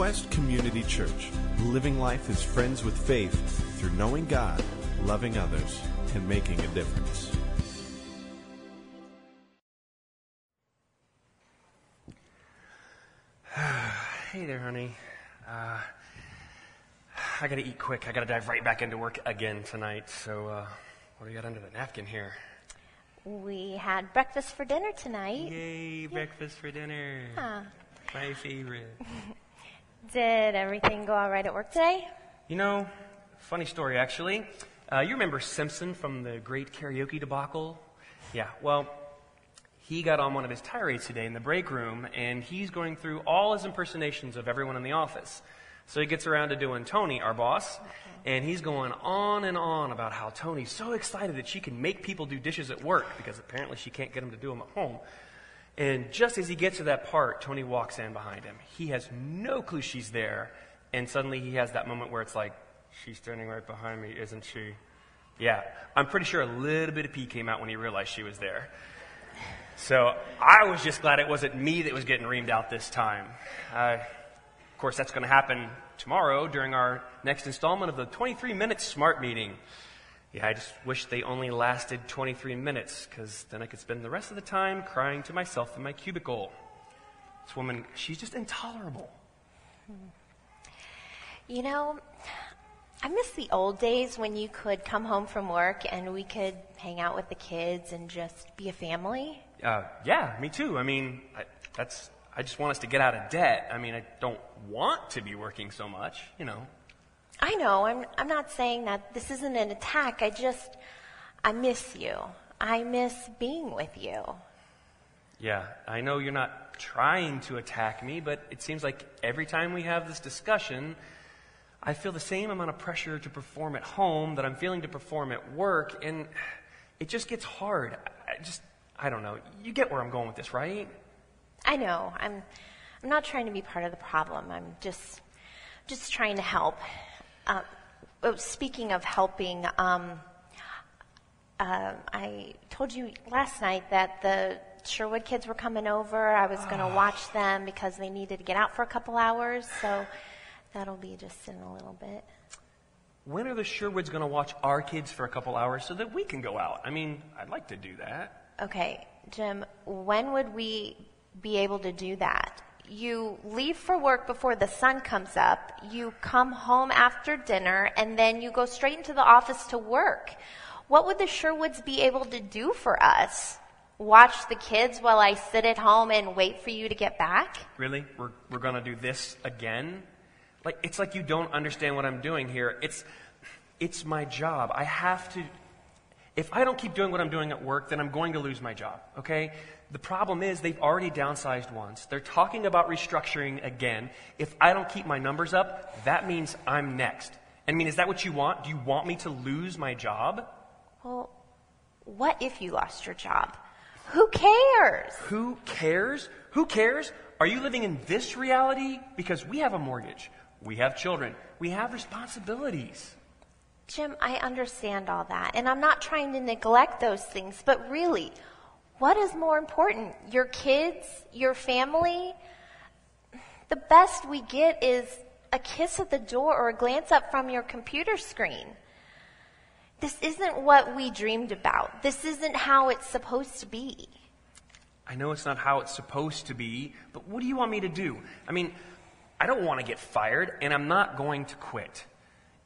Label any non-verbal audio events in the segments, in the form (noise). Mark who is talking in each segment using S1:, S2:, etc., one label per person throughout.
S1: Quest Community Church, living life as friends with faith through knowing God, loving others, and making a difference. (sighs)
S2: Hey there, honey. Uh, I gotta eat quick. I gotta dive right back into work again tonight. So, uh, what do you got under the napkin here?
S3: We had breakfast for dinner tonight.
S2: Yay, breakfast for dinner.
S3: Huh.
S2: My favorite. (laughs)
S3: Did everything go all right at work today?
S2: You know, funny story actually. Uh, you remember Simpson from the great karaoke debacle? Yeah, well, he got on one of his tirades today in the break room, and he's going through all his impersonations of everyone in the office. So he gets around to doing Tony, our boss, and he's going on and on about how Tony's so excited that she can make people do dishes at work because apparently she can't get them to do them at home. And just as he gets to that part, Tony walks in behind him. He has no clue she's there, and suddenly he has that moment where it's like, she's standing right behind me, isn't she? Yeah, I'm pretty sure a little bit of pee came out when he realized she was there. So I was just glad it wasn't me that was getting reamed out this time. Uh, of course, that's going to happen tomorrow during our next installment of the 23 Minute Smart Meeting. Yeah, I just wish they only lasted 23 minutes, because then I could spend the rest of the time crying to myself in my cubicle. This woman, she's just intolerable.
S3: You know, I miss the old days when you could come home from work and we could hang out with the kids and just be a family.
S2: Uh, yeah, me too. I mean, I, that's. I just want us to get out of debt. I mean, I don't want to be working so much, you know.
S3: I know, I'm, I'm not saying that this isn't an attack. I just, I miss you. I miss being with you.
S2: Yeah, I know you're not trying to attack me, but it seems like every time we have this discussion, I feel the same amount of pressure to perform at home that I'm feeling to perform at work, and it just gets hard. I just, I don't know. You get where I'm going with this, right?
S3: I know. I'm, I'm not trying to be part of the problem. I'm just, just trying to help. Uh, oh, speaking of helping, um, uh, I told you last night that the Sherwood kids were coming over. I was going to watch them because they needed to get out for a couple hours. So that'll be just in a little bit.
S2: When are the Sherwoods going to watch our kids for a couple hours so that we can go out? I mean, I'd like to do that.
S3: Okay, Jim, when would we be able to do that? You leave for work before the sun comes up, you come home after dinner, and then you go straight into the office to work. What would the Sherwoods be able to do for us? Watch the kids while I sit at home and wait for you to get back?
S2: Really? We're, we're going to do this again? Like, it's like you don't understand what I'm doing here. It's, it's my job. I have to, if I don't keep doing what I'm doing at work, then I'm going to lose my job, okay? The problem is they've already downsized once. They're talking about restructuring again. If I don't keep my numbers up, that means I'm next. I mean, is that what you want? Do you want me to lose my job?
S3: Well, what if you lost your job? Who cares?
S2: Who cares? Who cares? Are you living in this reality? Because we have a mortgage. We have children. We have responsibilities.
S3: Jim, I understand all that, and I'm not trying to neglect those things, but really, what is more important? Your kids? Your family? The best we get is a kiss at the door or a glance up from your computer screen. This isn't what we dreamed about. This isn't how it's supposed to be.
S2: I know it's not how it's supposed to be, but what do you want me to do? I mean, I don't want to get fired, and I'm not going to quit.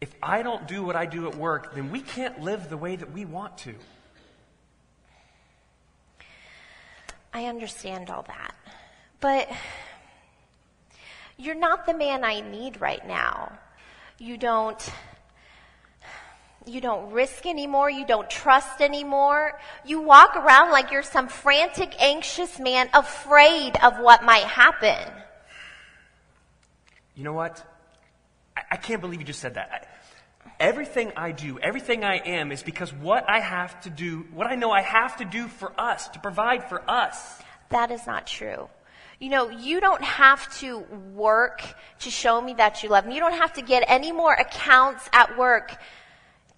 S2: If I don't do what I do at work, then we can't live the way that we want to.
S3: I understand all that. But you're not the man I need right now. You don't you don't risk anymore. You don't trust anymore. You walk around like you're some frantic, anxious man afraid of what might happen.
S2: You know what? I, I can't believe you just said that. Everything I do, everything I am is because what I have to do, what I know I have to do for us, to provide for us.
S3: That is not true. You know, you don't have to work to show me that you love me. You don't have to get any more accounts at work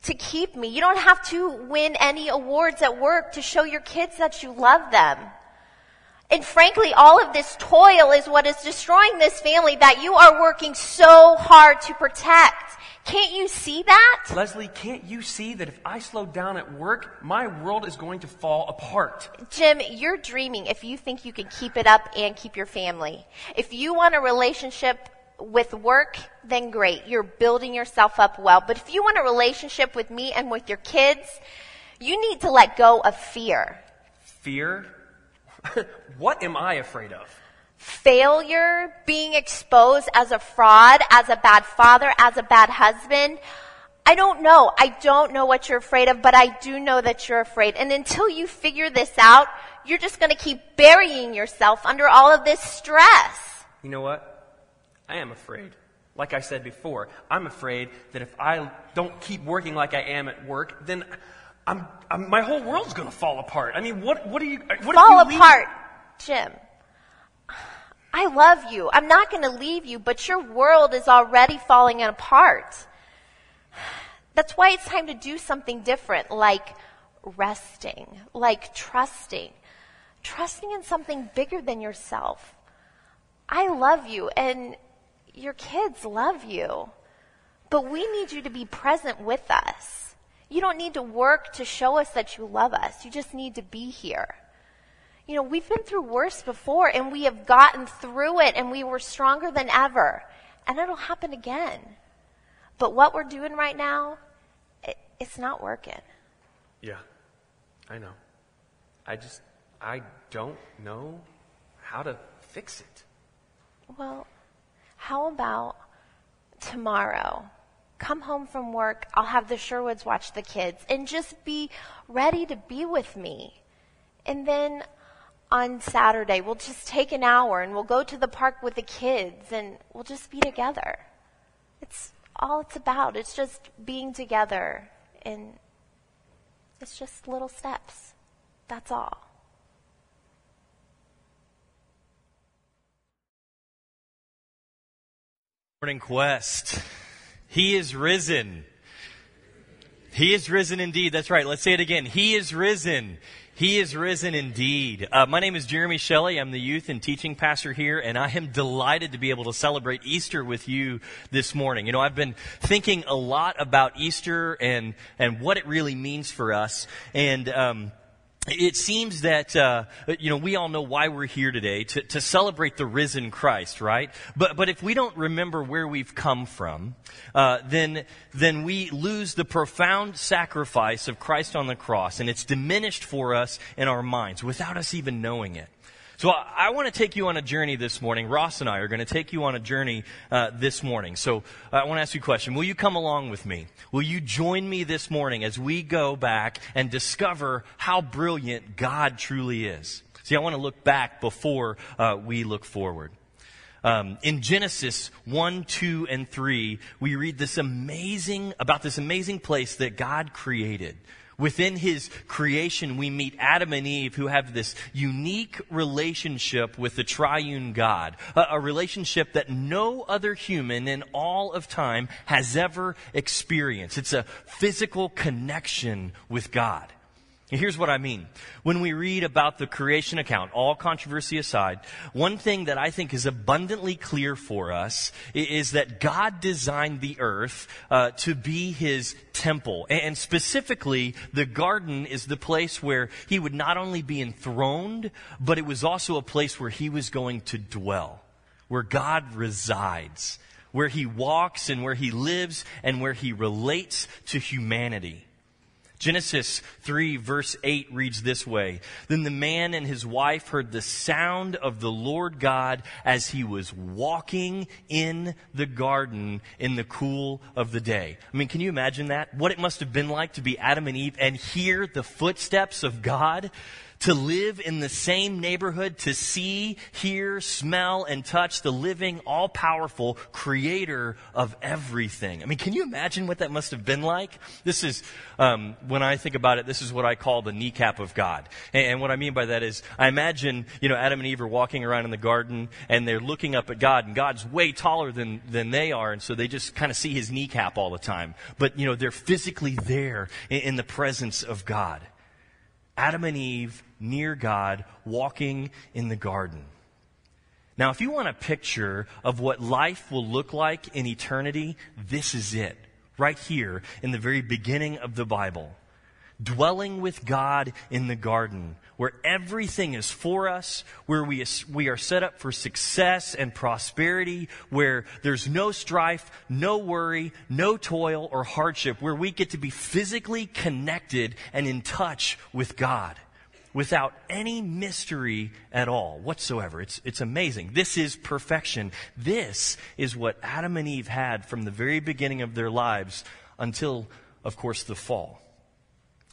S3: to keep me. You don't have to win any awards at work to show your kids that you love them. And frankly, all of this toil is what is destroying this family that you are working so hard to protect. Can't you see that?
S2: Leslie, can't you see that if I slow down at work, my world is going to fall apart?
S3: Jim, you're dreaming if you think you can keep it up and keep your family. If you want a relationship with work, then great. You're building yourself up well. But if you want a relationship with me and with your kids, you need to let go of fear.
S2: Fear? (laughs) what am I afraid of?
S3: Failure, being exposed as a fraud, as a bad father, as a bad husband. I don't know. I don't know what you're afraid of, but I do know that you're afraid. And until you figure this out, you're just going to keep burying yourself under all of this stress.
S2: You know what? I am afraid. Like I said before, I'm afraid that if I don't keep working like I am at work, then I'm, I'm my whole world's going to fall apart. I mean, what, what are you, what
S3: fall apart, Jim. I love you. I'm not going to leave you, but your world is already falling apart. That's why it's time to do something different, like resting, like trusting, trusting in something bigger than yourself. I love you and your kids love you, but we need you to be present with us. You don't need to work to show us that you love us. You just need to be here. You know, we've been through worse before and we have gotten through it and we were stronger than ever. And it'll happen again. But what we're doing right now, it, it's not working.
S2: Yeah, I know. I just, I don't know how to fix it.
S3: Well, how about tomorrow? Come home from work, I'll have the Sherwoods watch the kids and just be ready to be with me. And then on Saturday. We'll just take an hour and we'll go to the park with the kids and we'll just be together. It's all it's about. It's just being together and it's just little steps. That's all.
S4: Morning Quest. He is risen. He is risen indeed. That's right. Let's say it again. He is risen. He is risen indeed. Uh, my name is Jeremy Shelley. I'm the youth and teaching pastor here, and I am delighted to be able to celebrate Easter with you this morning. You know, I've been thinking a lot about Easter and and what it really means for us, and. Um, it seems that uh, you know we all know why we're here today to, to celebrate the risen Christ, right? But but if we don't remember where we've come from, uh, then then we lose the profound sacrifice of Christ on the cross, and it's diminished for us in our minds without us even knowing it. So I, I want to take you on a journey this morning. Ross and I are going to take you on a journey uh, this morning. So uh, I want to ask you a question. Will you come along with me? Will you join me this morning as we go back and discover how brilliant God truly is? See, I want to look back before uh, we look forward. Um, in Genesis 1, 2, and 3, we read this amazing, about this amazing place that God created Within his creation, we meet Adam and Eve who have this unique relationship with the triune God. A, a, relationship that no other human in all of time has ever experienced. It's a physical connection with God. Here's what I mean. When we read about the creation account, all controversy aside, one thing that I think is abundantly clear for us is that God designed the earth uh, to be his temple. And specifically, the garden is the place where he would not only be enthroned, but it was also a place where he was going to dwell, where God resides, where he walks and where he lives and where he relates to humanity. Genesis 3 verse 8 reads this way. Then the man and his wife heard the sound of the Lord God as he was walking in the garden in the cool of the day. I mean, can you imagine that? What it must have been like to be Adam and Eve and hear the footsteps of God to live in the same neighborhood, to see, hear, smell, and touch the living, all powerful creator of everything. I mean, can you imagine what that must have been like? This is, um, when I think about it, this is what I call the kneecap of God. And, and what I mean by that is, I imagine, you know, Adam and Eve are walking around in the garden and they're looking up at God, and God's way taller than, than they are, and so they just kind of see his kneecap all the time. But, you know, they're physically there in, in the presence of God. Adam and Eve near God, walking in the garden. Now, if you want a picture of what life will look like in eternity, this is it. Right here in the very beginning of the Bible. Dwelling with God in the garden, where everything is for us, where we, we are set up for success and prosperity, where there's no strife, no worry, no toil or hardship, where we get to be physically connected and in touch with God without any mystery at all whatsoever. It's, it's amazing. This is perfection. This is what Adam and Eve had from the very beginning of their lives until, of course, the fall.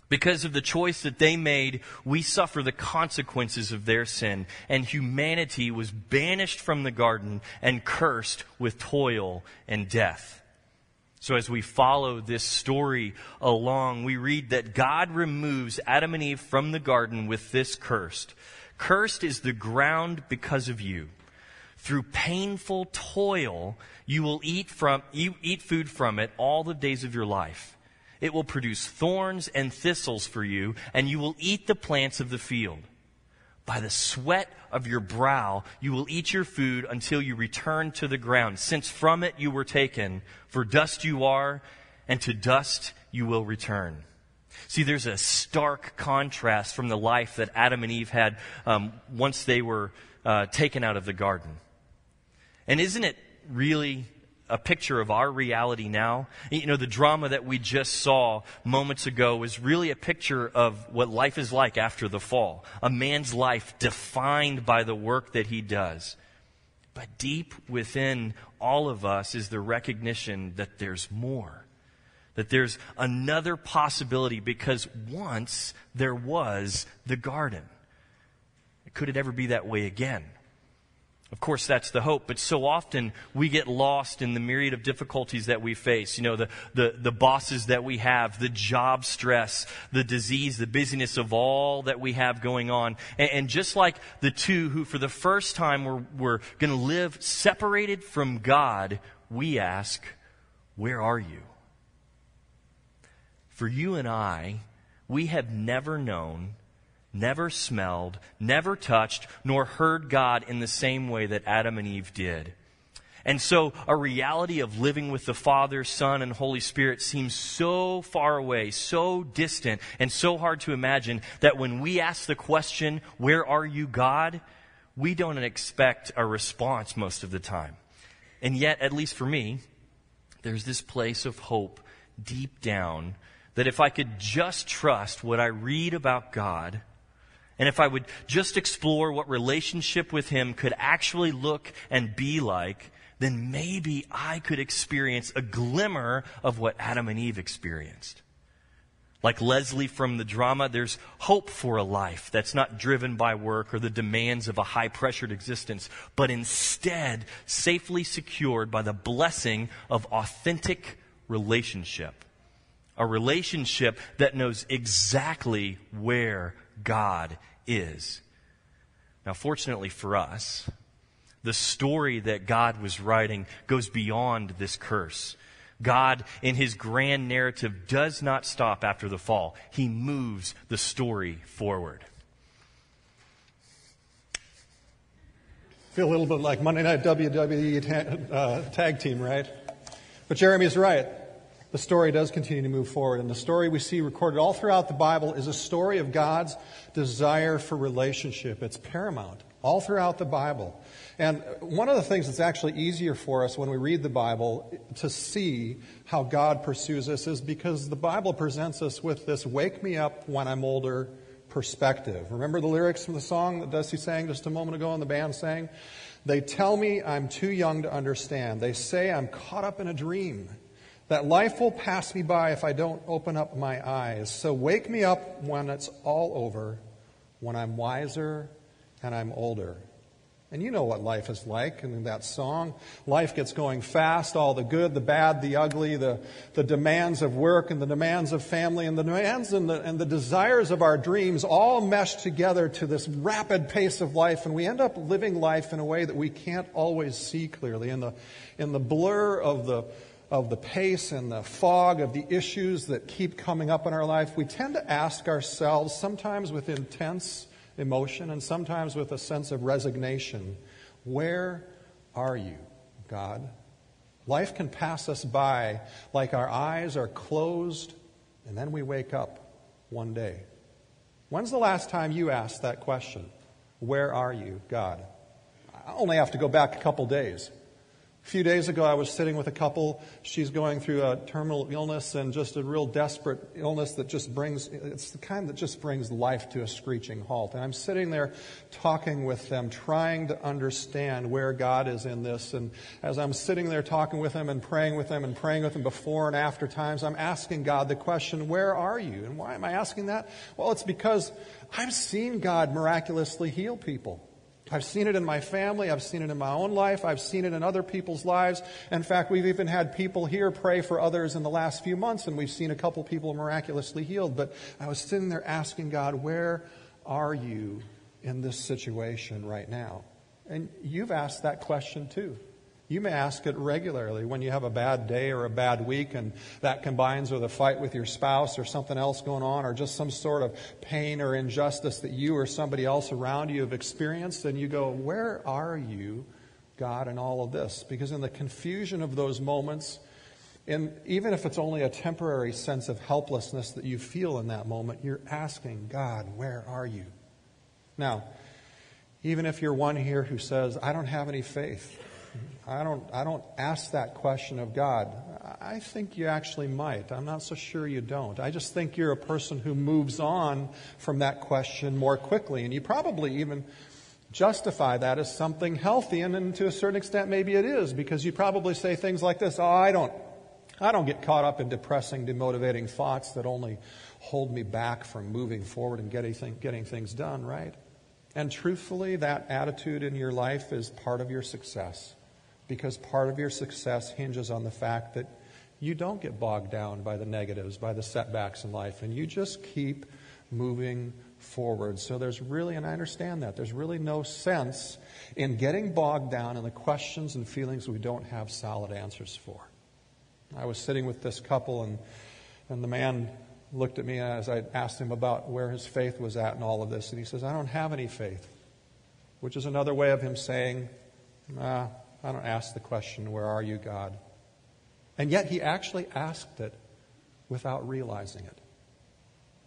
S4: Because of the choice that they made, we suffer the consequences of their sin, and humanity was banished from the garden and cursed with toil and death. So, as we follow this story along, we read that God removes Adam and Eve from the garden with this cursed. Cursed is the ground because of you. Through painful toil, you will eat, from, you eat food from it all the days of your life. It will produce thorns and thistles for you, and you will eat the plants of the field. By the sweat of your brow you will eat your food until you return to the ground, since from it you were taken. For dust you are, and to dust you will return. See, there's a stark contrast from the life that Adam and Eve had um, once they were uh, taken out of the garden. And isn't it really a picture of our reality now. You know, the drama that we just saw moments ago is really a picture of what life is like after the fall. A man's life defined by the work that he does. But deep within all of us is the recognition that there's more. That there's another possibility because once there was the garden. Could it ever be that way again? Of course, that's the hope, but so often we get lost in the myriad of difficulties that we face. You know, the, the, the bosses that we have, the job stress, the disease, the busyness of all that we have going on. And, and just like the two who, for the first time, were, were going to live separated from God, we ask, Where are you? For you and I, we have never known never smelled, never touched, nor heard God in the same way that Adam and Eve did. And so a reality of living with the Father, Son, and Holy Spirit seems so far away, so distant, and so hard to imagine that when we ask the question, Where are you, God? we don't expect a response most of the time. And yet, at least for me, there's this place of hope deep down that if I could just trust what I read about God, and if I would just explore what relationship with Him could actually look and be like, then maybe I could experience a glimmer of what Adam and Eve experienced. Like Leslie from the drama, there's hope for a life that's not driven by work or the demands of a high pressured existence, but instead safely secured by the blessing of authentic relationship. A relationship that knows exactly where God is. Now, fortunately for us, the story that God was writing goes beyond this curse. God, in his grand narrative, does not stop after the fall. He moves the story forward.
S5: Feel a little bit like Monday Night WWE uh, tag team, right? But Jeremy's right the story does continue to move forward. And the story we see recorded all throughout the Bible is a story of God's desire for relationship. It's paramount all throughout the Bible. And one of the things that's actually easier for us when we read the Bible to see how God pursues us is because the Bible presents us with this wake me up when I'm older perspective. Remember the lyrics from the song that Dusty sang just a moment ago and the band sang? They tell me I'm too young to understand. They say I'm caught up in a dream that life will pass me by if I don't open up my eyes. So wake me up when it's all over, when I'm wiser and I'm older. And you know what life is like and in that song. Life gets going fast, all the good, the bad, the ugly, the, the demands of work and the demands of family and the demands and the, and the desires of our dreams all mesh together to this rapid pace of life. And we end up living life in a way that we can't always see clearly. In the, in the blur of the, of the pace and the fog of the issues that keep coming up in our life, we tend to ask ourselves, sometimes with intense emotion and sometimes with a sense of resignation, where are you, God? Life can pass us by like our eyes are closed and then we wake up one day. When's the last time you asked that question? Where are you, God? I only have to go back a couple days. A few days ago, I was sitting with a couple. She's going through a terminal illness and just a real desperate illness that just brings, it's the kind that just brings life to a screeching halt. And I'm sitting there talking with them, trying to understand where God is in this. And as I'm sitting there talking with them and praying with them and praying with them before and after times, I'm asking God the question, where are you? And why am I asking that? Well, it's because I've seen God miraculously heal people. I've seen it in my family. I've seen it in my own life. I've seen it in other people's lives. In fact, we've even had people here pray for others in the last few months, and we've seen a couple people miraculously healed. But I was sitting there asking God, where are you in this situation right now? And you've asked that question too. You may ask it regularly when you have a bad day or a bad week, and that combines with a fight with your spouse or something else going on, or just some sort of pain or injustice that you or somebody else around you have experienced. And you go, Where are you, God, in all of this? Because in the confusion of those moments, and even if it's only a temporary sense of helplessness that you feel in that moment, you're asking, God, where are you? Now, even if you're one here who says, I don't have any faith, I don't, I don't ask that question of God. I think you actually might. I'm not so sure you don't. I just think you're a person who moves on from that question more quickly. And you probably even justify that as something healthy. And, and to a certain extent, maybe it is, because you probably say things like this Oh, I don't, I don't get caught up in depressing, demotivating thoughts that only hold me back from moving forward and getting, getting things done, right? And truthfully, that attitude in your life is part of your success because part of your success hinges on the fact that you don't get bogged down by the negatives, by the setbacks in life, and you just keep moving forward. So there's really, and I understand that, there's really no sense in getting bogged down in the questions and feelings we don't have solid answers for. I was sitting with this couple, and, and the man looked at me as I asked him about where his faith was at in all of this, and he says, I don't have any faith, which is another way of him saying, ah, I don't ask the question, Where are you, God? And yet he actually asked it without realizing it.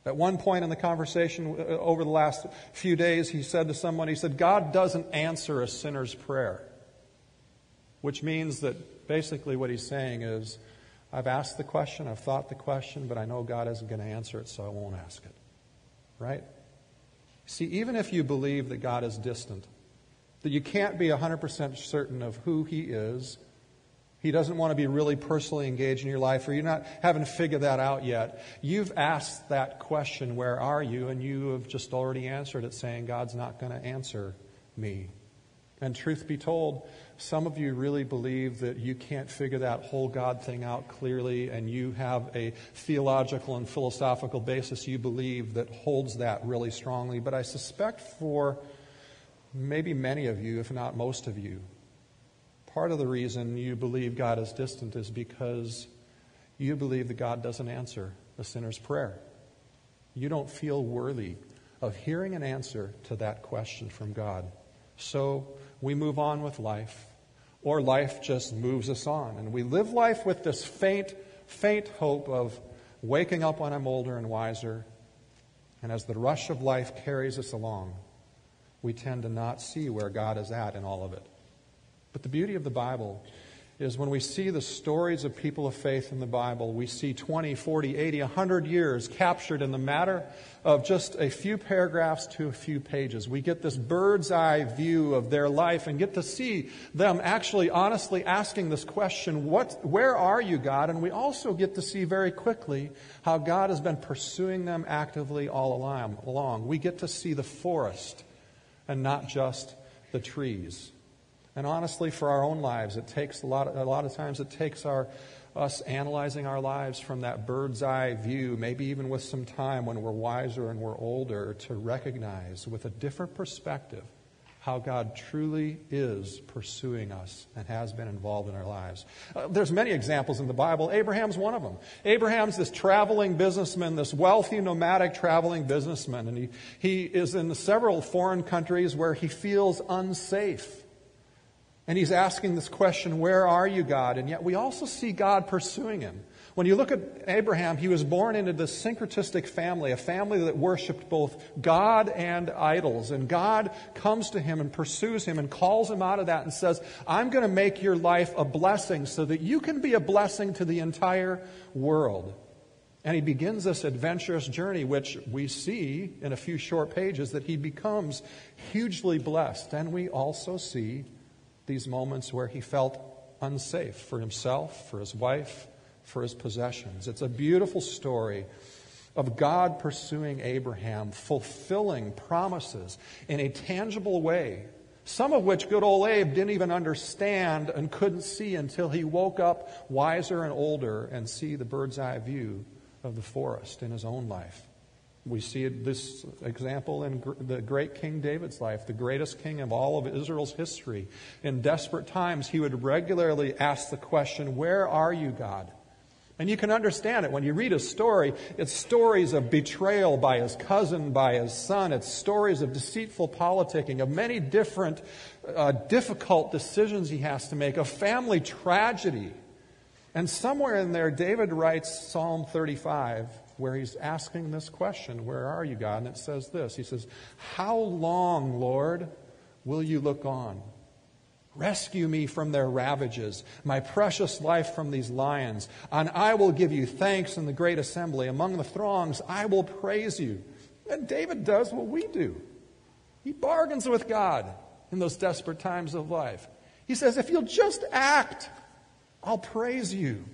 S5: At one point in the conversation uh, over the last few days, he said to someone, He said, God doesn't answer a sinner's prayer. Which means that basically what he's saying is, I've asked the question, I've thought the question, but I know God isn't going to answer it, so I won't ask it. Right? See, even if you believe that God is distant, that you can't be 100% certain of who He is. He doesn't want to be really personally engaged in your life, or you're not haven't figured that out yet. You've asked that question, Where are you? And you have just already answered it, saying, God's not going to answer me. And truth be told, some of you really believe that you can't figure that whole God thing out clearly, and you have a theological and philosophical basis you believe that holds that really strongly. But I suspect for maybe many of you, if not most of you, part of the reason you believe God is distant is because you believe that God doesn't answer a sinner's prayer. You don't feel worthy of hearing an answer to that question from God. So we move on with life, or life just moves us on. And we live life with this faint, faint hope of waking up when I'm older and wiser. And as the rush of life carries us along, we tend to not see where God is at in all of it. But the beauty of the Bible is when we see the stories of people of faith in the Bible, we see 20, 40, 80, 100 years captured in the matter of just a few paragraphs to a few pages. We get this bird's eye view of their life and get to see them actually honestly asking this question, what, where are you, God? And we also get to see very quickly how God has been pursuing them actively all along. We get to see the forest and not just the trees. And honestly, for our own lives, it takes a lot, a lot of times it takes our, us analyzing our lives from that bird's eye view, maybe even with some time when we're wiser and we're older, to recognize with a different perspective how God truly is pursuing us and has been involved in our lives. Uh, there's many examples in the Bible. Abraham's one of them. Abraham's this traveling businessman, this wealthy, nomadic traveling businessman, and he, he is in several foreign countries where he feels unsafe. And he's asking this question, Where are you, God? And yet we also see God pursuing him. When you look at Abraham, he was born into this syncretistic family, a family that worshiped both God and idols. And God comes to him and pursues him and calls him out of that and says, I'm going to make your life a blessing so that you can be a blessing to the entire world. And he begins this adventurous journey, which we see in a few short pages that he becomes hugely blessed. And we also see these moments where he felt unsafe for himself, for his wife, for his possessions. It's a beautiful story of God pursuing Abraham, fulfilling promises in a tangible way, some of which good old Abe didn't even understand and couldn't see until he woke up wiser and older and see the bird's eye view of the forest in his own life. We see this example in the great King David's life, the greatest king of all of Israel's history. In desperate times, he would regularly ask the question, Where are you, God? And you can understand it when you read a story. It's stories of betrayal by his cousin, by his son. It's stories of deceitful politicking, of many different uh, difficult decisions he has to make, of family tragedy. And somewhere in there, David writes Psalm 35, where he's asking this question Where are you, God? And it says this He says, How long, Lord, will you look on? Rescue me from their ravages, my precious life from these lions. And I will give you thanks in the great assembly. Among the throngs, I will praise you. And David does what we do. He bargains with God in those desperate times of life. He says, If you'll just act, I'll praise you.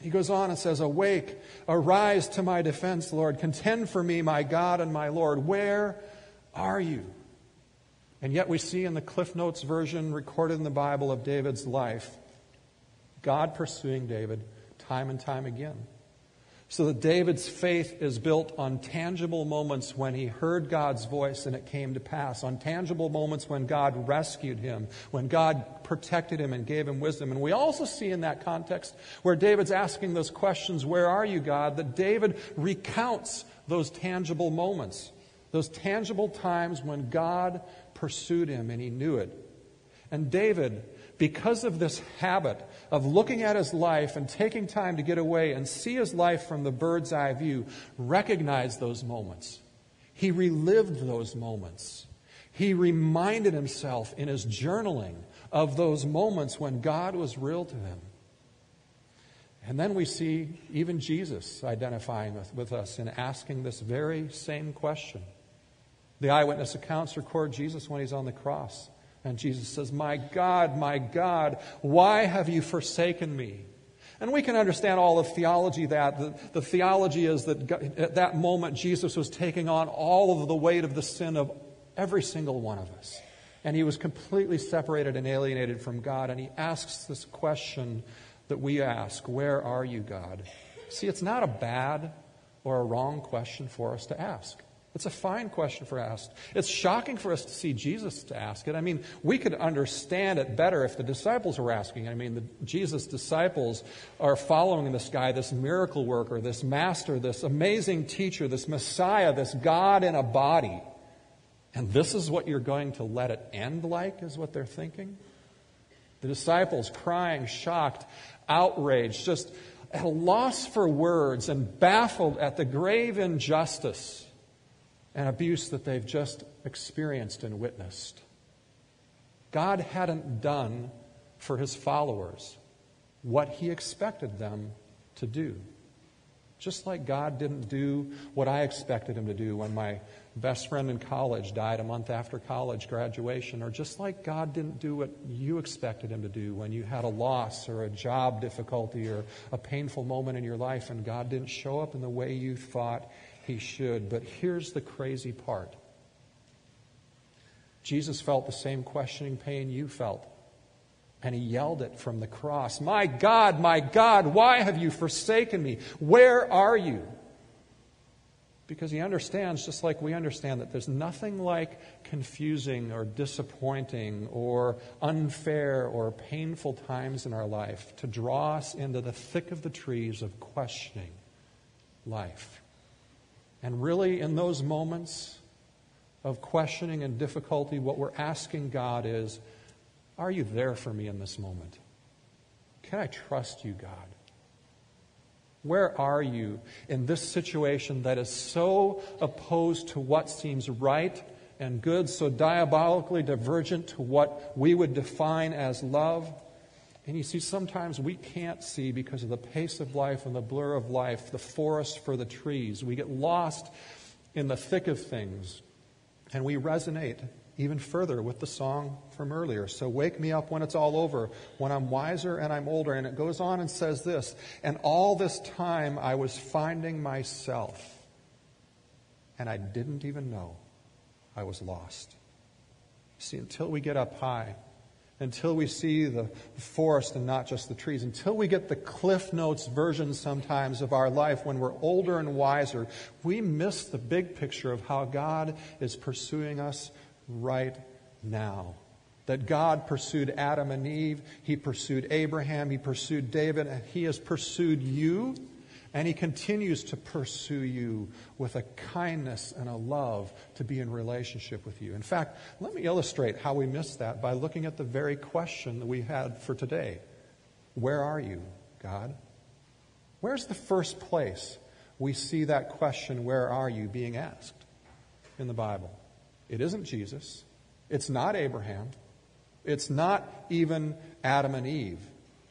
S5: He goes on and says, Awake, arise to my defense, Lord. Contend for me, my God and my Lord. Where are you? And yet we see in the Cliff Notes version recorded in the Bible of David's life, God pursuing David time and time again. So that David's faith is built on tangible moments when he heard God's voice and it came to pass, on tangible moments when God rescued him, when God protected him and gave him wisdom. And we also see in that context where David's asking those questions, Where are you, God? that David recounts those tangible moments, those tangible times when God pursued him and he knew it. And David, because of this habit of looking at his life and taking time to get away and see his life from the bird's eye view, recognized those moments. He relived those moments. He reminded himself in his journaling of those moments when God was real to him. And then we see even Jesus identifying with, with us and asking this very same question. The eyewitness accounts record Jesus when he's on the cross. And Jesus says, My God, my God, why have you forsaken me? And we can understand all of theology that. The, the theology is that at that moment Jesus was taking on all of the weight of the sin of every single one of us. And he was completely separated and alienated from God. And he asks this question that we ask Where are you, God? See, it's not a bad or a wrong question for us to ask. It's a fine question for asked. It's shocking for us to see Jesus to ask it. I mean, we could understand it better if the disciples were asking. I mean, the Jesus disciples are following this guy, this miracle worker, this master, this amazing teacher, this Messiah, this God in a body. And this is what you're going to let it end like, is what they're thinking? The disciples crying, shocked, outraged, just at a loss for words and baffled at the grave injustice and abuse that they've just experienced and witnessed. God hadn't done for his followers what he expected them to do. Just like God didn't do what I expected him to do when my best friend in college died a month after college graduation, or just like God didn't do what you expected him to do when you had a loss or a job difficulty or a painful moment in your life and God didn't show up in the way you thought he should. But here's the crazy part Jesus felt the same questioning pain you felt. And he yelled it from the cross My God, my God, why have you forsaken me? Where are you? Because he understands, just like we understand, that there's nothing like confusing or disappointing or unfair or painful times in our life to draw us into the thick of the trees of questioning life. And really, in those moments of questioning and difficulty, what we're asking God is Are you there for me in this moment? Can I trust you, God? Where are you in this situation that is so opposed to what seems right and good, so diabolically divergent to what we would define as love? And you see, sometimes we can't see because of the pace of life and the blur of life, the forest for the trees. We get lost in the thick of things, and we resonate even further with the song from earlier. So wake me up when it's all over, when I'm wiser and I'm older. And it goes on and says this And all this time I was finding myself, and I didn't even know I was lost. See, until we get up high, until we see the forest and not just the trees, until we get the Cliff Notes version sometimes of our life when we're older and wiser, we miss the big picture of how God is pursuing us right now. That God pursued Adam and Eve, He pursued Abraham, He pursued David, and He has pursued you, and He continues to pursue you with a kindness and a love to be in relationship with you. In fact, let me illustrate how we miss that by looking at the very question that we had for today Where are you, God? Where's the first place we see that question, Where are you, being asked in the Bible? It isn't Jesus. It's not Abraham. It's not even Adam and Eve.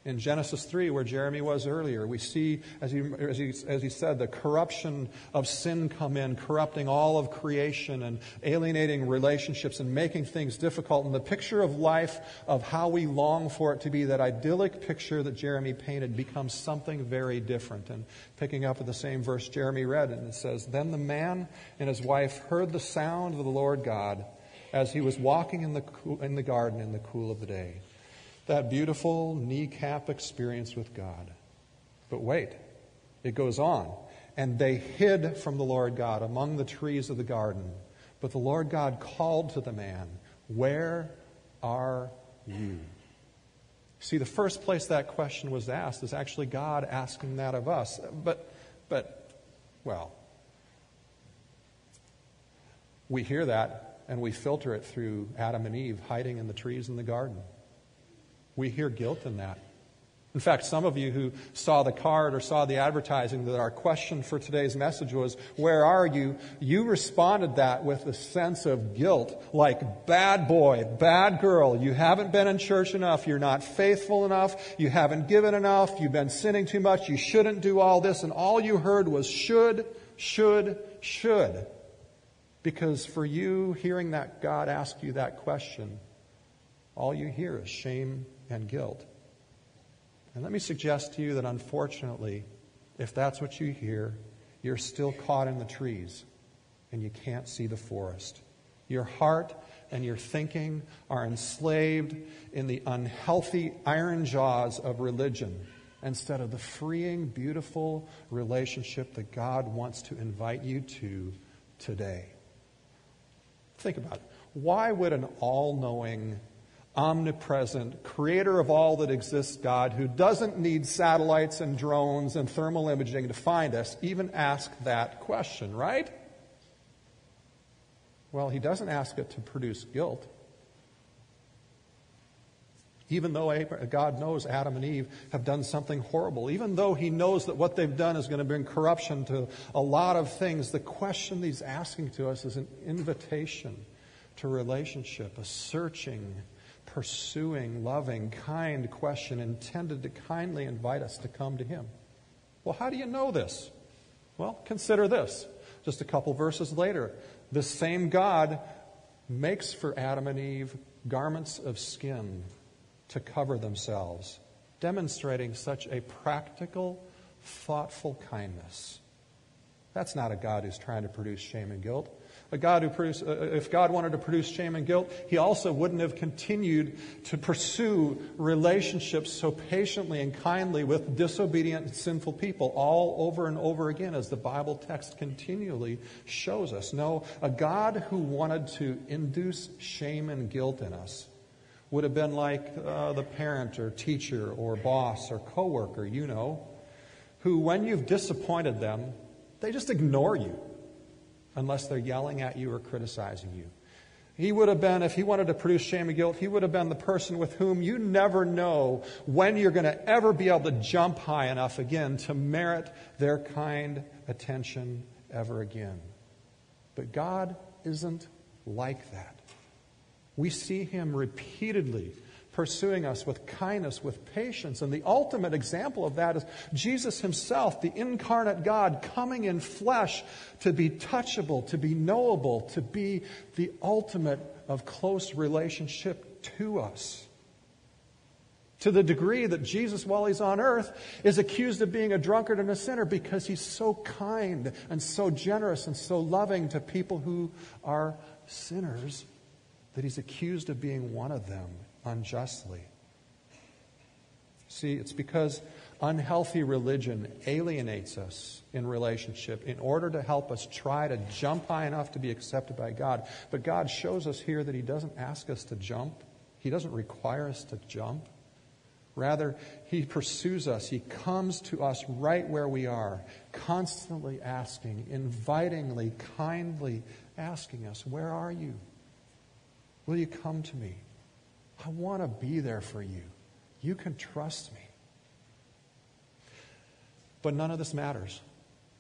S5: In Genesis 3, where Jeremy was earlier, we see, as he, as, he, as he said, the corruption of sin come in, corrupting all of creation and alienating relationships and making things difficult. And the picture of life, of how we long for it to be, that idyllic picture that Jeremy painted, becomes something very different. And picking up at the same verse Jeremy read, and it says, Then the man and his wife heard the sound of the Lord God as he was walking in the, in the garden in the cool of the day that beautiful kneecap experience with God. But wait, it goes on. And they hid from the Lord God among the trees of the garden. But the Lord God called to the man, Where are you? See, the first place that question was asked is actually God asking that of us. But, but, well, we hear that and we filter it through Adam and Eve hiding in the trees in the garden. We hear guilt in that. In fact, some of you who saw the card or saw the advertising that our question for today's message was, Where are you? You responded that with a sense of guilt, like, Bad boy, bad girl, you haven't been in church enough, you're not faithful enough, you haven't given enough, you've been sinning too much, you shouldn't do all this, and all you heard was should, should, should. Because for you, hearing that God ask you that question, all you hear is shame and guilt. And let me suggest to you that unfortunately, if that's what you hear, you're still caught in the trees and you can't see the forest. Your heart and your thinking are enslaved in the unhealthy iron jaws of religion instead of the freeing, beautiful relationship that God wants to invite you to today. Think about it. Why would an all knowing, omnipresent, creator of all that exists God, who doesn't need satellites and drones and thermal imaging to find us, even ask that question, right? Well, he doesn't ask it to produce guilt. Even though God knows Adam and Eve have done something horrible, even though He knows that what they've done is going to bring corruption to a lot of things, the question He's asking to us is an invitation to relationship, a searching, pursuing, loving, kind question intended to kindly invite us to come to Him. Well, how do you know this? Well, consider this. Just a couple verses later, this same God makes for Adam and Eve garments of skin to cover themselves, demonstrating such a practical, thoughtful kindness. That's not a God who's trying to produce shame and guilt. A God who produce, uh, if God wanted to produce shame and guilt, He also wouldn't have continued to pursue relationships so patiently and kindly with disobedient and sinful people all over and over again, as the Bible text continually shows us. No, a God who wanted to induce shame and guilt in us would have been like uh, the parent or teacher or boss or coworker, you know, who, when you've disappointed them, they just ignore you unless they're yelling at you or criticizing you. He would have been, if he wanted to produce shame and guilt, he would have been the person with whom you never know when you're going to ever be able to jump high enough again to merit their kind attention ever again. But God isn't like that. We see him repeatedly pursuing us with kindness, with patience. And the ultimate example of that is Jesus himself, the incarnate God, coming in flesh to be touchable, to be knowable, to be the ultimate of close relationship to us. To the degree that Jesus, while he's on earth, is accused of being a drunkard and a sinner because he's so kind and so generous and so loving to people who are sinners that he's accused of being one of them unjustly. See, it's because unhealthy religion alienates us in relationship in order to help us try to jump high enough to be accepted by God. But God shows us here that He doesn't ask us to jump, He doesn't require us to jump. Rather, He pursues us. He comes to us right where we are, constantly asking, invitingly, kindly asking us, Where are you? Will you come to me? I want to be there for you. You can trust me. But none of this matters.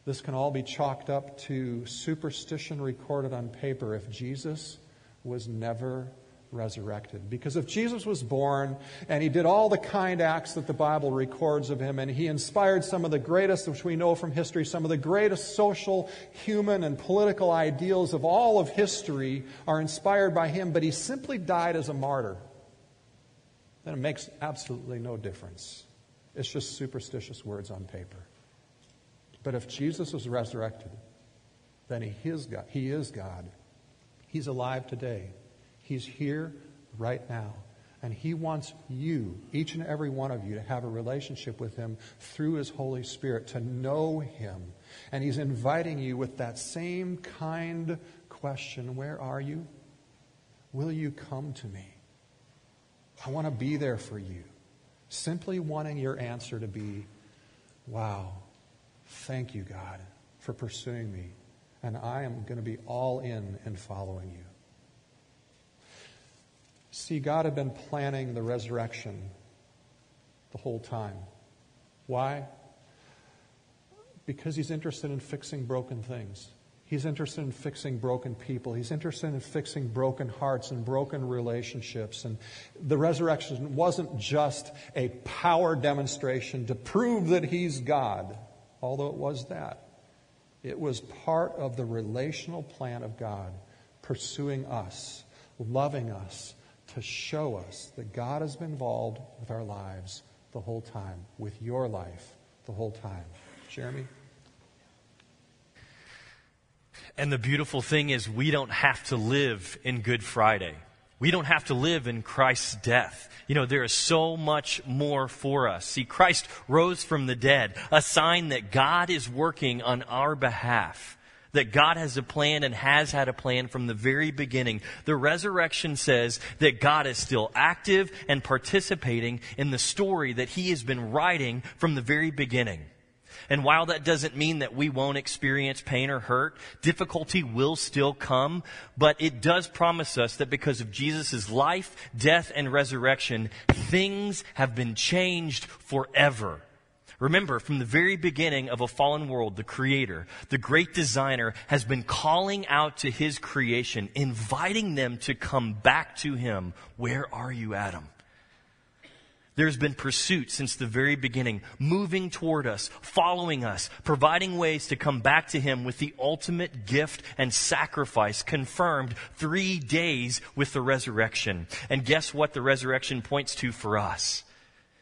S5: This can all be chalked up to superstition recorded on paper if Jesus was never resurrected. Because if Jesus was born and he did all the kind acts that the Bible records of him, and he inspired some of the greatest, which we know from history, some of the greatest social, human, and political ideals of all of history are inspired by him, but he simply died as a martyr then it makes absolutely no difference. It's just superstitious words on paper. But if Jesus was resurrected, then he is God. He is God. He's alive today. He's here right now. And he wants you, each and every one of you, to have a relationship with him through his Holy Spirit, to know him. And he's inviting you with that same kind question Where are you? Will you come to me? I want to be there for you. Simply wanting your answer to be, wow, thank you, God, for pursuing me. And I am going to be all in and following you. See, God had been planning the resurrection the whole time. Why? Because He's interested in fixing broken things. He's interested in fixing broken people. He's interested in fixing broken hearts and broken relationships. And the resurrection wasn't just a power demonstration to prove that He's God, although it was that. It was part of the relational plan of God, pursuing us, loving us, to show us that God has been involved with our lives the whole time, with your life the whole time. Jeremy?
S4: And the beautiful thing is, we don't have to live in Good Friday. We don't have to live in Christ's death. You know, there is so much more for us. See, Christ rose from the dead, a sign that God is working on our behalf, that God has a plan and has had a plan from the very beginning. The resurrection says that God is still active and participating in the story that He has been writing from the very beginning. And while that doesn't mean that we won't experience pain or hurt, difficulty will still come, but it does promise us that because of Jesus' life, death, and resurrection, things have been changed forever. Remember, from the very beginning of a fallen world, the Creator, the great designer, has been calling out to His creation, inviting them to come back to Him. Where are you, Adam? There's been pursuit since the very beginning, moving toward us, following us, providing ways to come back to Him with the ultimate gift and sacrifice confirmed three days with the resurrection. And guess what the resurrection points to for us?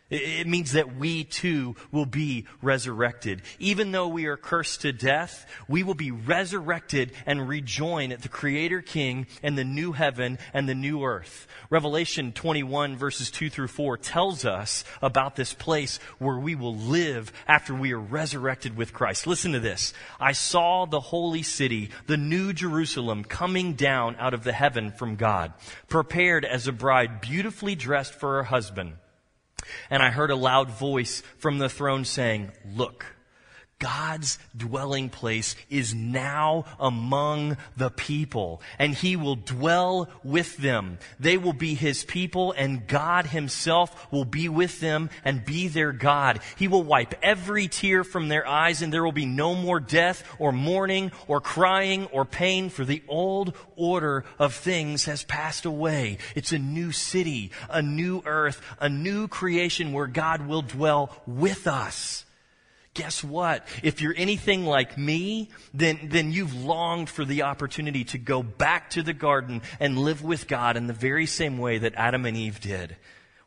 S4: It means that we too will be resurrected. Even though we are cursed to death, we will be resurrected and rejoin at the Creator King and the new heaven and the new earth. Revelation 21 verses 2 through 4 tells us about this place where we will live after we are resurrected with Christ. Listen to this. I saw the holy city, the new Jerusalem, coming down out of the heaven from God, prepared as a bride beautifully dressed for her husband. And I heard a loud voice from the throne saying, Look, God's dwelling place is now among the people, and He will dwell with them. They will be His people, and God Himself will be with them and be their God. He will wipe every tear from their eyes, and there will be no more death, or mourning, or crying, or pain, for the old order of things has passed away. It's a new city, a new earth, a new creation where God will dwell with us guess what? If you're anything like me, then, then you've longed for the opportunity to go back to the garden and live with God in the very same way that Adam and Eve did.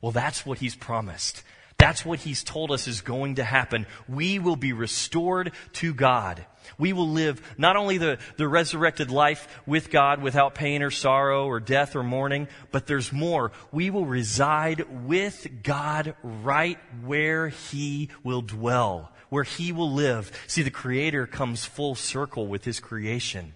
S4: Well, that's what he's promised. That's what he's told us is going to happen. We will be restored to God. We will live not only the, the resurrected life with God without pain or sorrow or death or mourning, but there's more. We will reside with God right where he will dwell where he will live. See, the Creator comes full circle with his creation.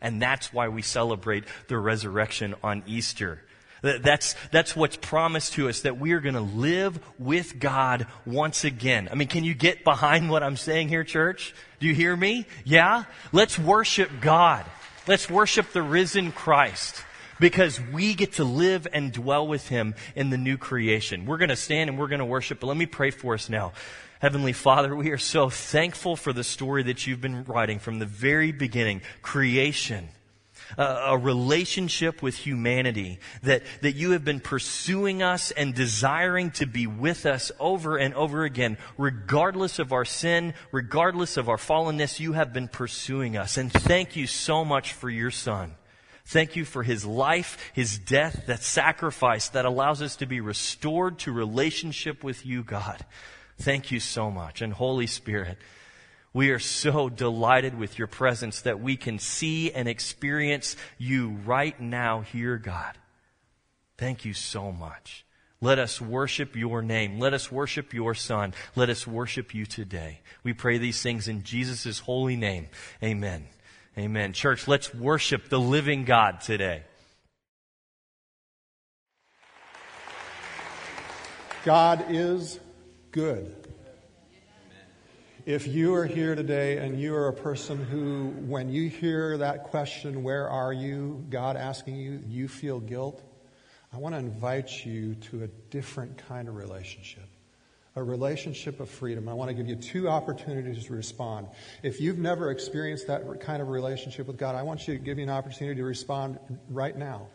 S4: And that's why we celebrate the resurrection on Easter. That's, that's what's promised to us, that we are going to live with God once again. I mean, can you get behind what I'm saying here, church? Do you hear me? Yeah? Let's worship God. Let's worship the risen Christ because we get to live and dwell with him in the new creation. We're going to stand and we're going to worship, but let me pray for us now. Heavenly Father, we are so thankful for the story that you've been writing from the very beginning creation. A relationship with humanity, that, that you have been pursuing us and desiring to be with us over and over again, regardless of our sin, regardless of our fallenness, you have been pursuing us. And thank you so much for your Son. Thank you for his life, his death, that sacrifice that allows us to be restored to relationship with you, God. Thank you so much. And Holy Spirit, we are so delighted with your presence that we can see and experience you right now here, God. Thank you so much. Let us worship your name. Let us worship your son. Let us worship you today. We pray these things in Jesus' holy name. Amen. Amen. Church, let's worship the living God today.
S5: God is good. If you are here today and you are a person who, when you hear that question, where are you, God asking you, you feel guilt, I want to invite you to a different kind of relationship. A relationship of freedom. I want to give you two opportunities to respond. If you've never experienced that kind of relationship with God, I want you to give you an opportunity to respond right now.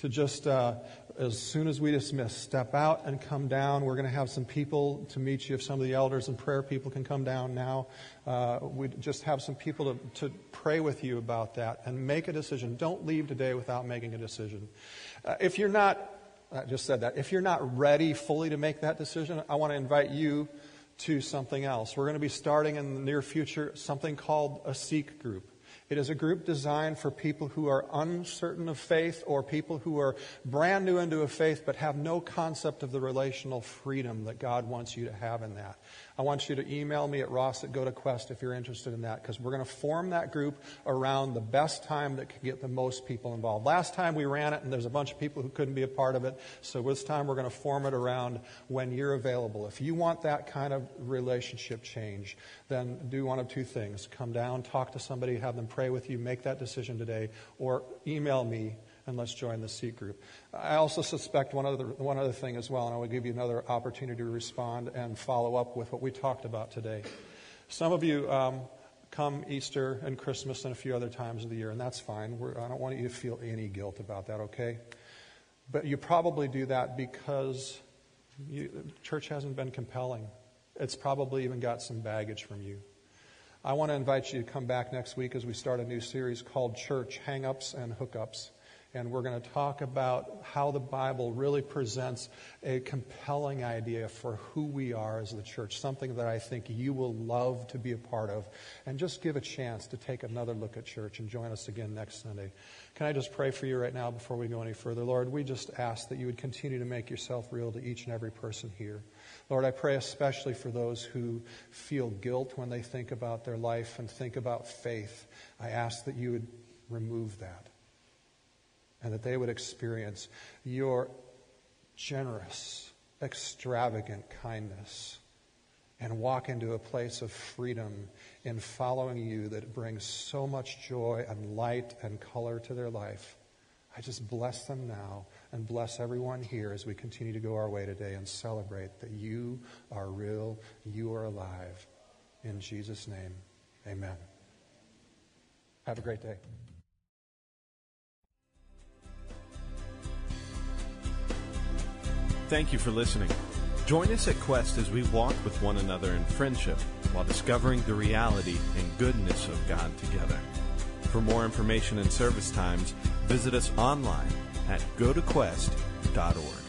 S5: To just uh, as soon as we dismiss, step out and come down. We're going to have some people to meet you. If some of the elders and prayer people can come down now, uh, we just have some people to, to pray with you about that and make a decision. Don't leave today without making a decision. Uh, if you're not, I just said that, if you're not ready fully to make that decision, I want to invite you to something else. We're going to be starting in the near future something called a Seek group. It is a group designed for people who are uncertain of faith or people who are brand new into a faith but have no concept of the relational freedom that God wants you to have in that. I want you to email me at ross at go to quest if you're interested in that, because we're going to form that group around the best time that can get the most people involved. Last time we ran it, and there's a bunch of people who couldn't be a part of it, so this time we're going to form it around when you're available. If you want that kind of relationship change, then do one of two things. Come down, talk to somebody, have them pray with you, make that decision today, or email me and let's join the Seek group. I also suspect one other, one other thing as well, and I will give you another opportunity to respond and follow up with what we talked about today. Some of you um, come Easter and Christmas and a few other times of the year, and that's fine. We're, I don't want you to feel any guilt about that, okay? But you probably do that because you, church hasn't been compelling. It's probably even got some baggage from you. I want to invite you to come back next week as we start a new series called Church Hangups and Hookups. And we're going to talk about how the Bible really presents a compelling idea for who we are as the church, something that I think you will love to be a part of, and just give a chance to take another look at church and join us again next Sunday. Can I just pray for you right now before we go any further? Lord, we just ask that you would continue to make yourself real to each and every person here. Lord, I pray especially for those who feel guilt when they think about their life and think about faith. I ask that you would remove that and that they would experience your generous, extravagant kindness and walk into a place of freedom in following you that brings so much joy and light and color to their life. I just bless them now and bless everyone here as we continue to go our way today and celebrate that you are real, you are alive. In Jesus' name, amen. Have a great day.
S1: Thank you for listening. Join us at Quest as we walk with one another in friendship while discovering the reality and goodness of God together. For more information and service times, visit us online at gotoquest.org.